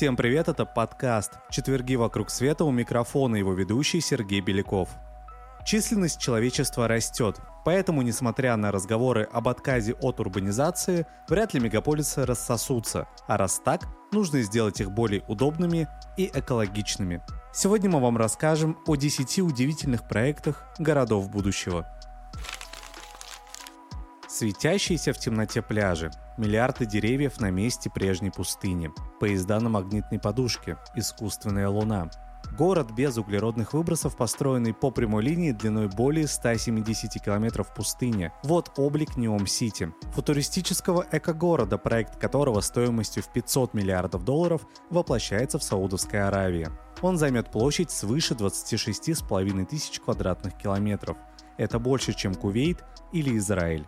Всем привет, это подкаст «Четверги вокруг света» у микрофона его ведущий Сергей Беляков. Численность человечества растет, поэтому, несмотря на разговоры об отказе от урбанизации, вряд ли мегаполисы рассосутся, а раз так, нужно сделать их более удобными и экологичными. Сегодня мы вам расскажем о 10 удивительных проектах городов будущего – Светящиеся в темноте пляжи, миллиарды деревьев на месте прежней пустыни, поезда на магнитной подушке, искусственная луна. Город без углеродных выбросов, построенный по прямой линии длиной более 170 километров в пустыне. Вот облик Неом-Сити. Футуристического эко-города, проект которого стоимостью в 500 миллиардов долларов воплощается в Саудовской Аравии. Он займет площадь свыше 26,5 тысяч квадратных километров. Это больше, чем Кувейт или Израиль.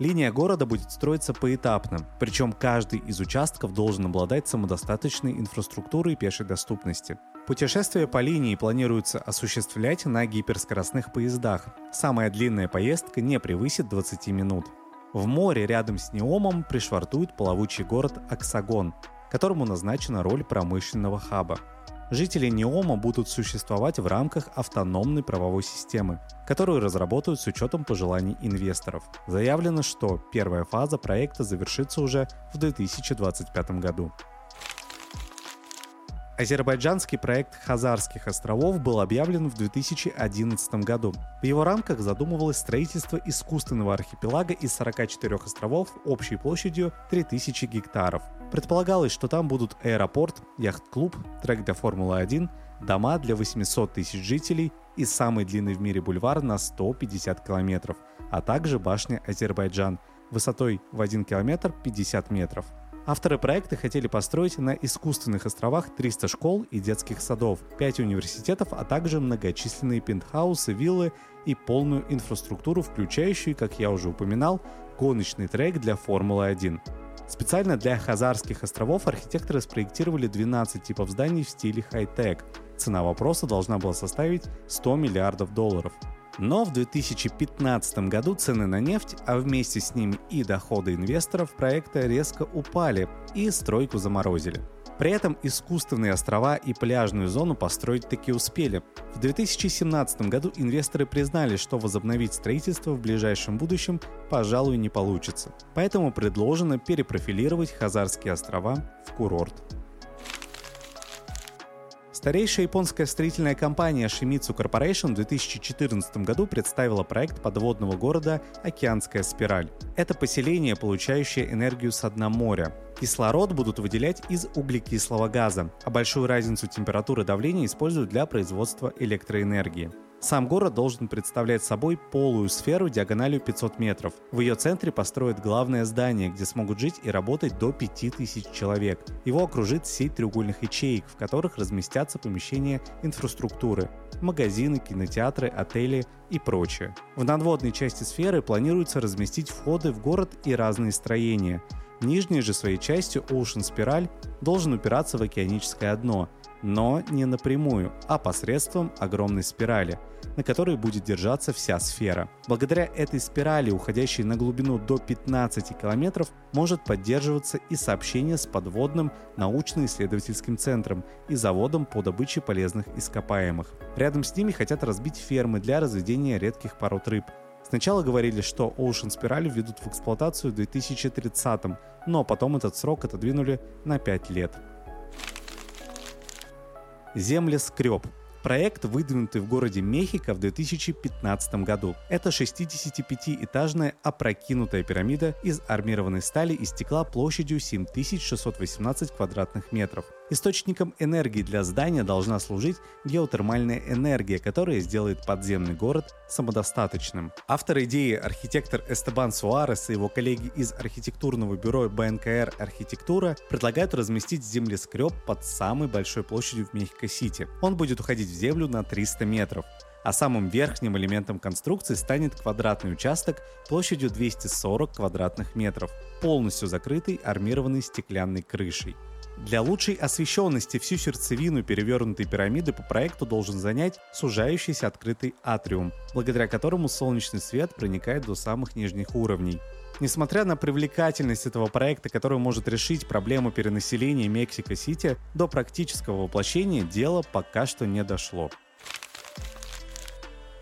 Линия города будет строиться поэтапно, причем каждый из участков должен обладать самодостаточной инфраструктурой пешей доступности. Путешествие по линии планируется осуществлять на гиперскоростных поездах. Самая длинная поездка не превысит 20 минут. В море рядом с Неомом пришвартует плавучий город Аксагон, которому назначена роль промышленного хаба. Жители Неома будут существовать в рамках автономной правовой системы, которую разработают с учетом пожеланий инвесторов. Заявлено, что первая фаза проекта завершится уже в 2025 году. Азербайджанский проект Хазарских островов был объявлен в 2011 году. В его рамках задумывалось строительство искусственного архипелага из 44 островов общей площадью 3000 гектаров. Предполагалось, что там будут аэропорт, яхт-клуб, трек для Формулы-1, дома для 800 тысяч жителей и самый длинный в мире бульвар на 150 километров, а также башня Азербайджан высотой в 1 километр 50 метров. Авторы проекта хотели построить на искусственных островах 300 школ и детских садов, 5 университетов, а также многочисленные пентхаусы, виллы и полную инфраструктуру, включающую, как я уже упоминал, гоночный трек для Формулы-1. Специально для Хазарских островов архитекторы спроектировали 12 типов зданий в стиле хай-тек. Цена вопроса должна была составить 100 миллиардов долларов. Но в 2015 году цены на нефть, а вместе с ними и доходы инвесторов проекта резко упали и стройку заморозили. При этом искусственные острова и пляжную зону построить таки успели. В 2017 году инвесторы признали, что возобновить строительство в ближайшем будущем, пожалуй, не получится. Поэтому предложено перепрофилировать Хазарские острова в курорт. Старейшая японская строительная компания Shimizu Corporation в 2014 году представила проект подводного города «Океанская спираль». Это поселение, получающее энергию с дна моря. Кислород будут выделять из углекислого газа, а большую разницу температуры и давления используют для производства электроэнергии. Сам город должен представлять собой полую сферу диагональю 500 метров. В ее центре построят главное здание, где смогут жить и работать до 5000 человек. Его окружит сеть треугольных ячеек, в которых разместятся помещения инфраструктуры, магазины, кинотеатры, отели и прочее. В надводной части сферы планируется разместить входы в город и разные строения. Нижней же своей частью Ocean Спираль должен упираться в океаническое дно, но не напрямую, а посредством огромной спирали, на которой будет держаться вся сфера. Благодаря этой спирали, уходящей на глубину до 15 километров, может поддерживаться и сообщение с подводным научно-исследовательским центром и заводом по добыче полезных ископаемых. Рядом с ними хотят разбить фермы для разведения редких пород рыб. Сначала говорили, что Ocean Спираль введут в эксплуатацию в 2030, но потом этот срок отодвинули на 5 лет. Землескреб Проект, выдвинутый в городе Мехико в 2015 году. Это 65-этажная опрокинутая пирамида из армированной стали и стекла площадью 7618 квадратных метров. Источником энергии для здания должна служить геотермальная энергия, которая сделает подземный город самодостаточным. Автор идеи архитектор Эстебан Суарес и его коллеги из архитектурного бюро БНКР «Архитектура» предлагают разместить землескреб под самой большой площадью в Мехико-Сити. Он будет уходить в землю на 300 метров а самым верхним элементом конструкции станет квадратный участок площадью 240 квадратных метров, полностью закрытый армированной стеклянной крышей. Для лучшей освещенности всю сердцевину перевернутой пирамиды по проекту должен занять сужающийся открытый атриум, благодаря которому солнечный свет проникает до самых нижних уровней. Несмотря на привлекательность этого проекта, который может решить проблему перенаселения Мексико-Сити, до практического воплощения дело пока что не дошло.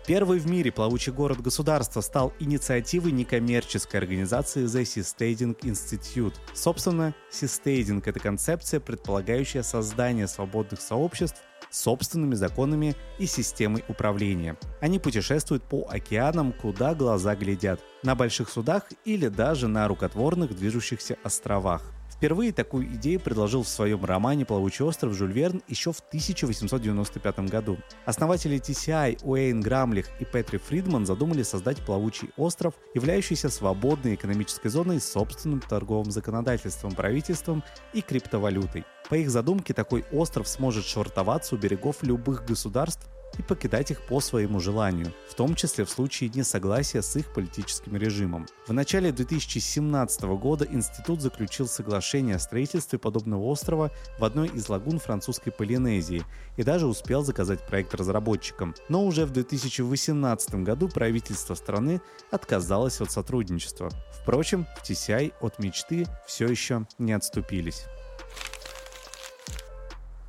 Первый в мире плавучий город государства стал инициативой некоммерческой организации The Seasteading Institute. Собственно, Seasteading — это концепция, предполагающая создание свободных сообществ собственными законами и системой управления. Они путешествуют по океанам, куда глаза глядят, на больших судах или даже на рукотворных движущихся островах. Впервые такую идею предложил в своем романе «Плавучий остров» Жюль Верн еще в 1895 году. Основатели TCI Уэйн Грамлих и Петри Фридман задумали создать плавучий остров, являющийся свободной экономической зоной с собственным торговым законодательством, правительством и криптовалютой. По их задумке, такой остров сможет швартоваться у берегов любых государств и покидать их по своему желанию, в том числе в случае несогласия с их политическим режимом. В начале 2017 года институт заключил соглашение о строительстве подобного острова в одной из лагун французской Полинезии и даже успел заказать проект разработчикам. Но уже в 2018 году правительство страны отказалось от сотрудничества. Впрочем, TCI от мечты все еще не отступились.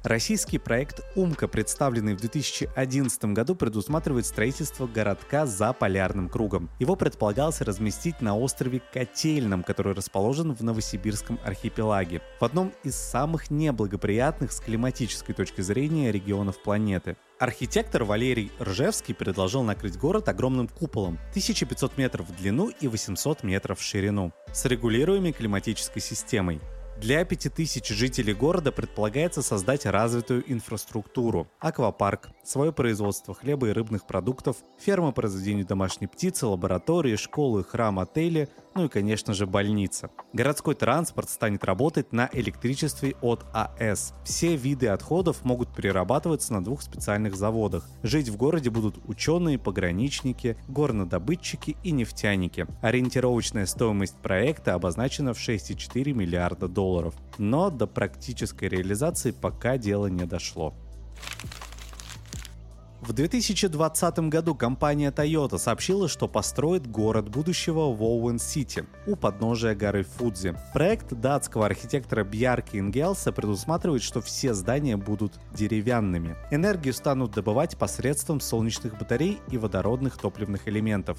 Российский проект «Умка», представленный в 2011 году, предусматривает строительство городка за полярным кругом. Его предполагалось разместить на острове Котельном, который расположен в Новосибирском архипелаге, в одном из самых неблагоприятных с климатической точки зрения регионов планеты. Архитектор Валерий Ржевский предложил накрыть город огромным куполом 1500 метров в длину и 800 метров в ширину с регулируемой климатической системой. Для 5000 жителей города предполагается создать развитую инфраструктуру, аквапарк, свое производство хлеба и рыбных продуктов, ферма по разведению домашней птицы, лаборатории, школы, храм, отели, ну и, конечно же, больница. Городской транспорт станет работать на электричестве от АЭС. Все виды отходов могут перерабатываться на двух специальных заводах. Жить в городе будут ученые, пограничники, горнодобытчики и нефтяники. Ориентировочная стоимость проекта обозначена в 6,4 миллиарда долларов. Но до практической реализации пока дело не дошло. В 2020 году компания Toyota сообщила, что построит город будущего в Оуэн-Сити у подножия горы Фудзи. Проект датского архитектора Бьярки Ингелса предусматривает, что все здания будут деревянными. Энергию станут добывать посредством солнечных батарей и водородных топливных элементов.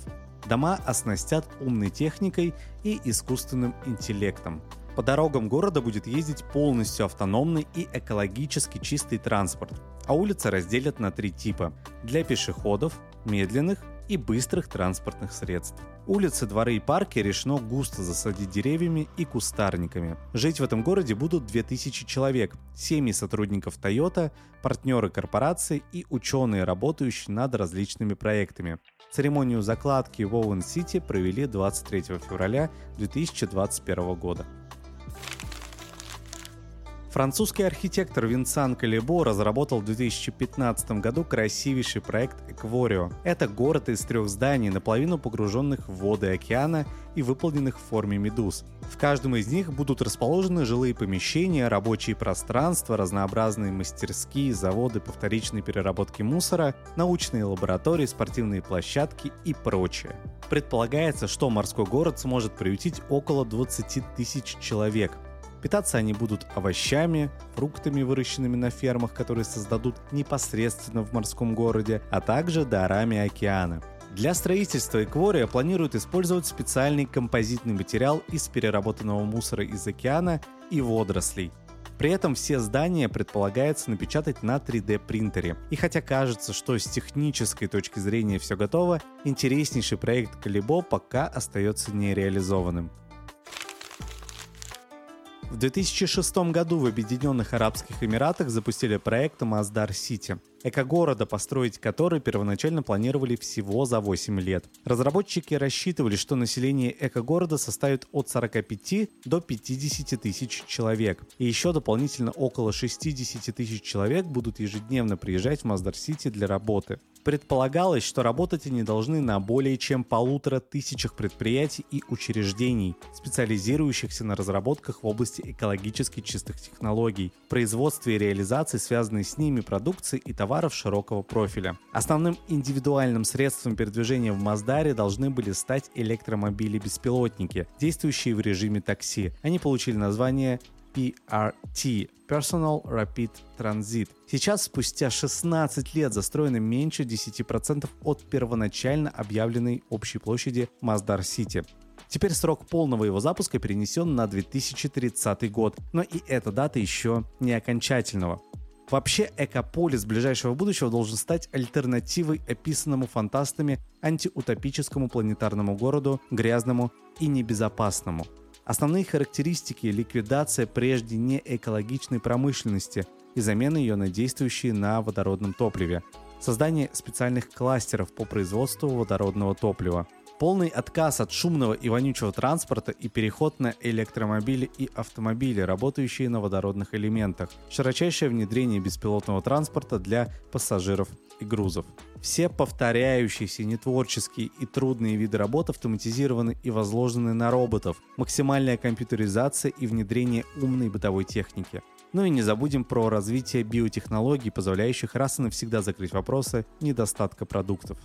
Дома оснастят умной техникой и искусственным интеллектом. По дорогам города будет ездить полностью автономный и экологически чистый транспорт, а улицы разделят на три типа – для пешеходов, медленных и быстрых транспортных средств. Улицы, дворы и парки решено густо засадить деревьями и кустарниками. Жить в этом городе будут 2000 человек, семьи сотрудников Toyota, партнеры корпорации и ученые, работающие над различными проектами. Церемонию закладки в Оуэн-Сити провели 23 февраля 2021 года. Французский архитектор Винсан Калибо разработал в 2015 году красивейший проект Экворио. Это город из трех зданий, наполовину погруженных в воды океана и выполненных в форме медуз. В каждом из них будут расположены жилые помещения, рабочие пространства, разнообразные мастерские, заводы по вторичной переработке мусора, научные лаборатории, спортивные площадки и прочее. Предполагается, что морской город сможет приютить около 20 тысяч человек, Питаться они будут овощами, фруктами, выращенными на фермах, которые создадут непосредственно в морском городе, а также дарами океана. Для строительства Эквория планируют использовать специальный композитный материал из переработанного мусора из океана и водорослей. При этом все здания предполагается напечатать на 3D принтере. И хотя кажется, что с технической точки зрения все готово, интереснейший проект Калибо пока остается нереализованным. В 2006 году в Объединенных Арабских Эмиратах запустили проект Маздар-Сити, эко-города, построить который первоначально планировали всего за 8 лет. Разработчики рассчитывали, что население эко-города составит от 45 до 50 тысяч человек, и еще дополнительно около 60 тысяч человек будут ежедневно приезжать в Маздар-Сити для работы. Предполагалось, что работать они должны на более чем полутора тысячах предприятий и учреждений, специализирующихся на разработках в области экологически чистых технологий, производстве и реализации связанной с ними продукции и товаров товаров широкого профиля. Основным индивидуальным средством передвижения в Маздаре должны были стать электромобили-беспилотники, действующие в режиме такси. Они получили название PRT – Personal Rapid Transit. Сейчас, спустя 16 лет, застроено меньше 10% от первоначально объявленной общей площади Маздар-Сити. Теперь срок полного его запуска перенесен на 2030 год, но и эта дата еще не окончательного. Вообще, Экополис ближайшего будущего должен стать альтернативой описанному фантастами антиутопическому планетарному городу, грязному и небезопасному. Основные характеристики – ликвидация прежде не экологичной промышленности и замена ее на действующие на водородном топливе, создание специальных кластеров по производству водородного топлива, Полный отказ от шумного и вонючего транспорта и переход на электромобили и автомобили, работающие на водородных элементах. Широчайшее внедрение беспилотного транспорта для пассажиров и грузов. Все повторяющиеся нетворческие и трудные виды работ автоматизированы и возложены на роботов. Максимальная компьютеризация и внедрение умной бытовой техники. Ну и не забудем про развитие биотехнологий, позволяющих раз и навсегда закрыть вопросы недостатка продуктов.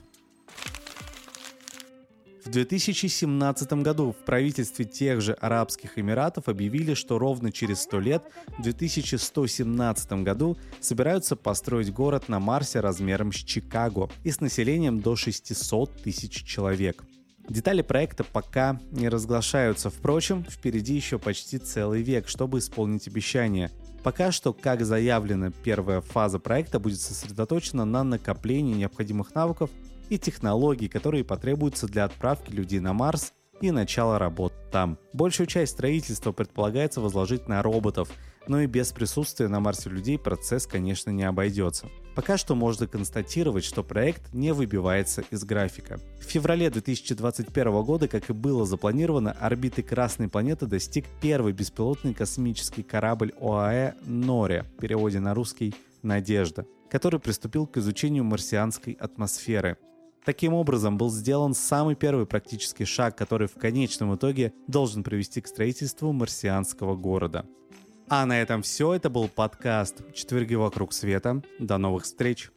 В 2017 году в правительстве тех же Арабских Эмиратов объявили, что ровно через 100 лет, в 2117 году, собираются построить город на Марсе размером с Чикаго и с населением до 600 тысяч человек. Детали проекта пока не разглашаются, впрочем, впереди еще почти целый век, чтобы исполнить обещание. Пока что, как заявлено, первая фаза проекта будет сосредоточена на накоплении необходимых навыков и технологий, которые потребуются для отправки людей на Марс и начала работ там. Большую часть строительства предполагается возложить на роботов, но и без присутствия на Марсе людей процесс, конечно, не обойдется. Пока что можно констатировать, что проект не выбивается из графика. В феврале 2021 года, как и было запланировано, орбиты Красной планеты достиг первый беспилотный космический корабль ОАЭ «Норе», в переводе на русский «Надежда», который приступил к изучению марсианской атмосферы. Таким образом, был сделан самый первый практический шаг, который в конечном итоге должен привести к строительству марсианского города. А на этом все. Это был подкаст «Четверги вокруг света». До новых встреч!